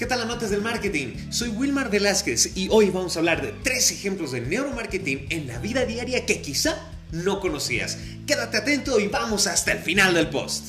¿Qué tal amantes del marketing? Soy Wilmar Velázquez y hoy vamos a hablar de tres ejemplos de neuromarketing en la vida diaria que quizá no conocías. Quédate atento y vamos hasta el final del post.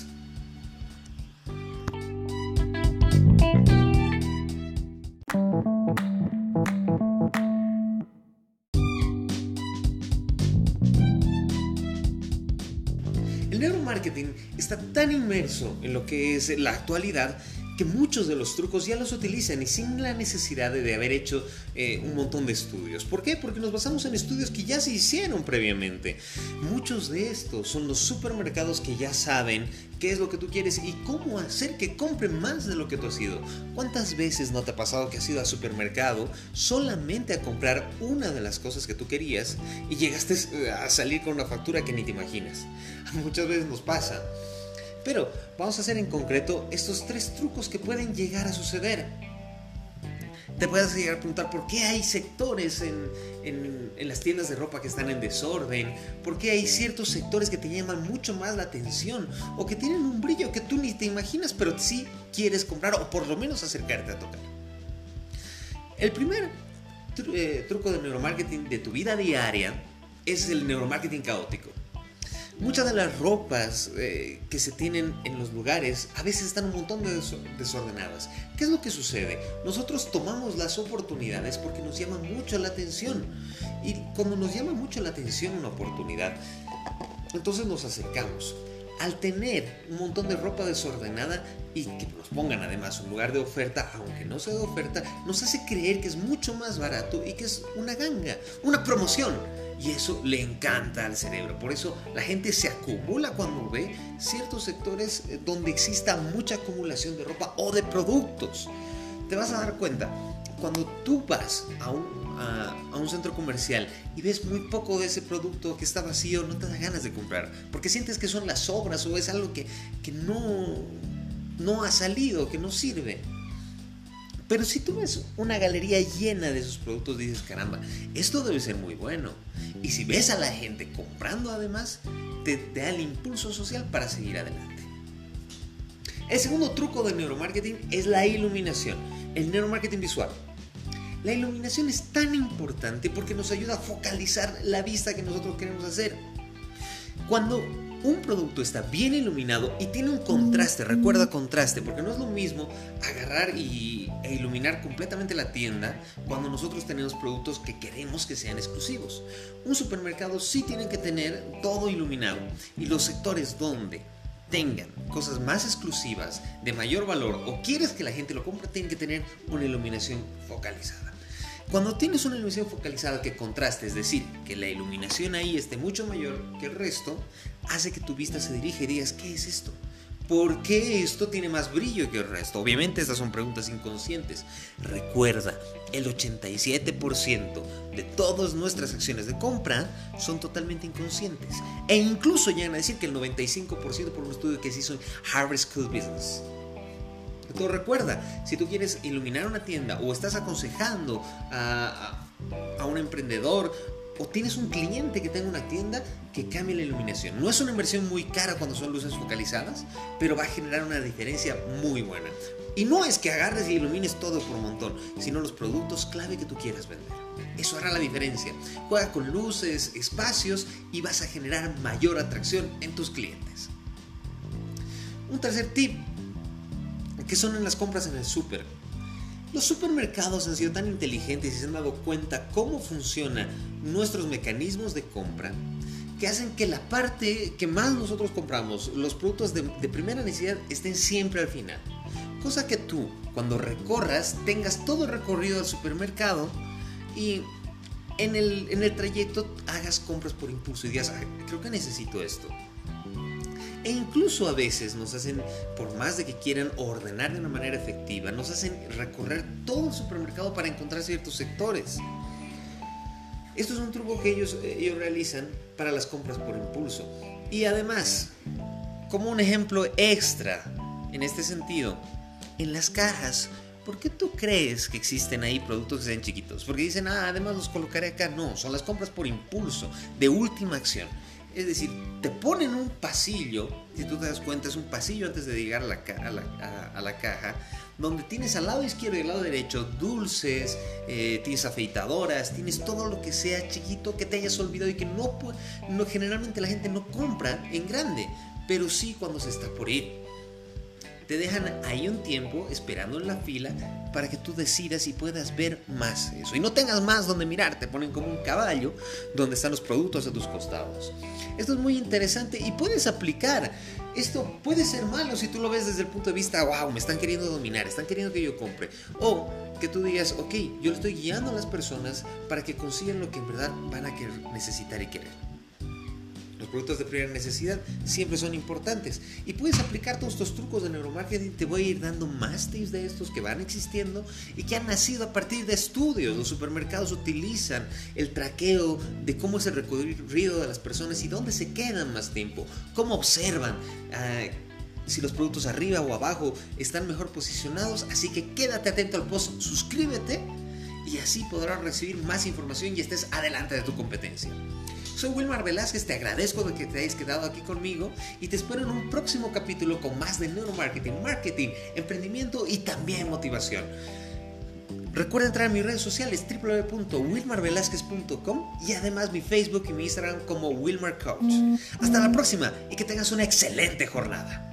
El neuromarketing está tan inmerso en lo que es la actualidad que muchos de los trucos ya los utilizan y sin la necesidad de, haber hecho eh, un montón de estudios. ¿Por qué? Porque nos basamos en estudios que ya se hicieron previamente. Muchos de estos son los supermercados que ya saben qué es lo que tú quieres y cómo hacer que compre más de lo que tú has ido. ¿Cuántas veces no te ha pasado que has ido al supermercado solamente a comprar una de las cosas que tú querías y llegaste eh, a salir con una factura que ni te imaginas? Muchas veces nos pasa. Pero vamos a hacer en concreto estos tres trucos que pueden llegar a suceder. Te puedes llegar a preguntar por qué hay sectores en, en, las tiendas de ropa que están en desorden, por qué hay ciertos sectores que te llaman mucho más la atención o que tienen un brillo que tú ni te imaginas, pero sí quieres comprar o por lo menos acercarte a tocar. El primer eh, truco de neuromarketing de tu vida diaria es el neuromarketing caótico. Muchas de las ropas eh, que se tienen en los lugares a veces están un montón de desordenadas. ¿Qué es lo que sucede? Nosotros tomamos las oportunidades porque nos llama mucho la atención. Y cuando nos llama mucho la atención una oportunidad, entonces nos acercamos. Al tener un montón de ropa desordenada y que nos pongan además un lugar de oferta, aunque no sea de oferta, nos hace creer que es mucho más barato y que es una ganga, una promoción. Y eso le encanta al cerebro. Por eso la gente se acumula cuando ve ciertos sectores eh, donde exista mucha acumulación de ropa o de productos. Te vas a dar cuenta, cuando tú vas a un, centro comercial y ves muy poco de ese producto que está vacío, no te da ganas de comprar. Porque sientes que son las sobras o es algo que, que no, no ha salido, que no sirve. Pero si tú ves una galería llena de esos productos, dices, caramba, esto debe ser muy bueno. Y si ves a la gente comprando además, te, da el impulso social para seguir adelante. El segundo truco del neuromarketing es la iluminación, el neuromarketing visual. La iluminación es tan importante porque nos ayuda a focalizar la vista que nosotros queremos hacer. Cuando un producto está bien iluminado y tiene un contraste, recuerda contraste, porque no es lo mismo agarrar y, e iluminar completamente la tienda cuando nosotros tenemos productos que queremos que sean exclusivos. Un supermercado sí tiene que tener todo iluminado y los sectores donde tengan cosas más exclusivas, de mayor valor o quieres que la gente lo compre, tienen que tener una iluminación focalizada. Cuando tienes una iluminación focalizada que contraste, es decir, que la iluminación ahí esté mucho mayor que el resto, hace que tu vista se dirija y digas, ¿qué es esto? ¿Por qué esto tiene más brillo que el resto? Obviamente estas son preguntas inconscientes. Recuerda, el 87% de todas nuestras acciones de compra son totalmente inconscientes. E incluso llegan a decir que el 95% por un estudio que se hizo en Harvard School Business. Tú recuerda, si tú quieres iluminar una tienda o estás aconsejando a, un emprendedor o tienes un cliente que tenga una tienda que cambie la iluminación. No es una inversión muy cara cuando son luces focalizadas, pero va a generar una diferencia muy buena. Y no es que agarres y ilumines todo por un montón, sino los productos clave que tú quieras vender. Eso hará la diferencia. Juega con luces, espacios y vas a generar mayor atracción en tus clientes. Un tercer tip que son en las compras en el súper. Los supermercados han sido tan inteligentes y se han dado cuenta cómo funcionan nuestros mecanismos de compra que hacen que la parte que más nosotros compramos, los productos de, primera necesidad, estén siempre al final. Cosa que tú, cuando recorras, tengas todo el recorrido al supermercado y en el, en el trayecto hagas compras por impulso y digas, creo que necesito esto. E incluso a veces nos hacen, por más de que quieran ordenar de una manera efectiva, nos hacen recorrer todo el supermercado para encontrar ciertos sectores. Esto es un truco que ellos, ellos realizan para las compras por impulso. Y además, como un ejemplo extra en este sentido, en las cajas, ¿por qué tú crees que existen ahí productos que sean chiquitos? Porque dicen, ah, además los colocaré acá. No, son las compras por impulso, de última acción. Es decir, te ponen un pasillo, si tú te das cuenta, es un pasillo antes de llegar a la, a la, caja, donde tienes al lado izquierdo y al lado derecho dulces, eh, tienes afeitadoras, tienes todo lo que sea chiquito que te hayas olvidado y que no, no generalmente la gente no compra en grande, pero sí cuando se está por ir te dejan ahí un tiempo esperando en la fila para que tú decidas y puedas ver más eso. Y no tengas más donde mirar, te ponen como un caballo donde están los productos a tus costados. Esto es muy interesante y puedes aplicar. Esto puede ser malo si tú lo ves desde el punto de vista, wow, me están queriendo dominar, están queriendo que yo compre. O que tú digas, ok, yo le estoy guiando a las personas para que consigan lo que en verdad van a necesitar y querer. Los productos de primera necesidad siempre son importantes y puedes aplicar todos estos trucos de neuromarketing. Te voy a ir dando más tips de estos que van existiendo y que han nacido a partir de estudios. Los supermercados utilizan el traqueo de cómo es el recorrido de las personas y dónde se quedan más tiempo, cómo observan. Ah, si los productos arriba o abajo están mejor posicionados, así que quédate atento al post, suscríbete y así podrás recibir más información y estés adelante de tu competencia. Soy Wilmar Velázquez, te agradezco de que te hayas quedado aquí conmigo y te espero en un próximo capítulo con más de neuromarketing, marketing, emprendimiento y también motivación. Recuerda entrar a mis redes sociales www.wilmarvelazquez.com y además mi Facebook y mi Instagram como Wilmar Coach. Hasta la próxima y que tengas una excelente jornada.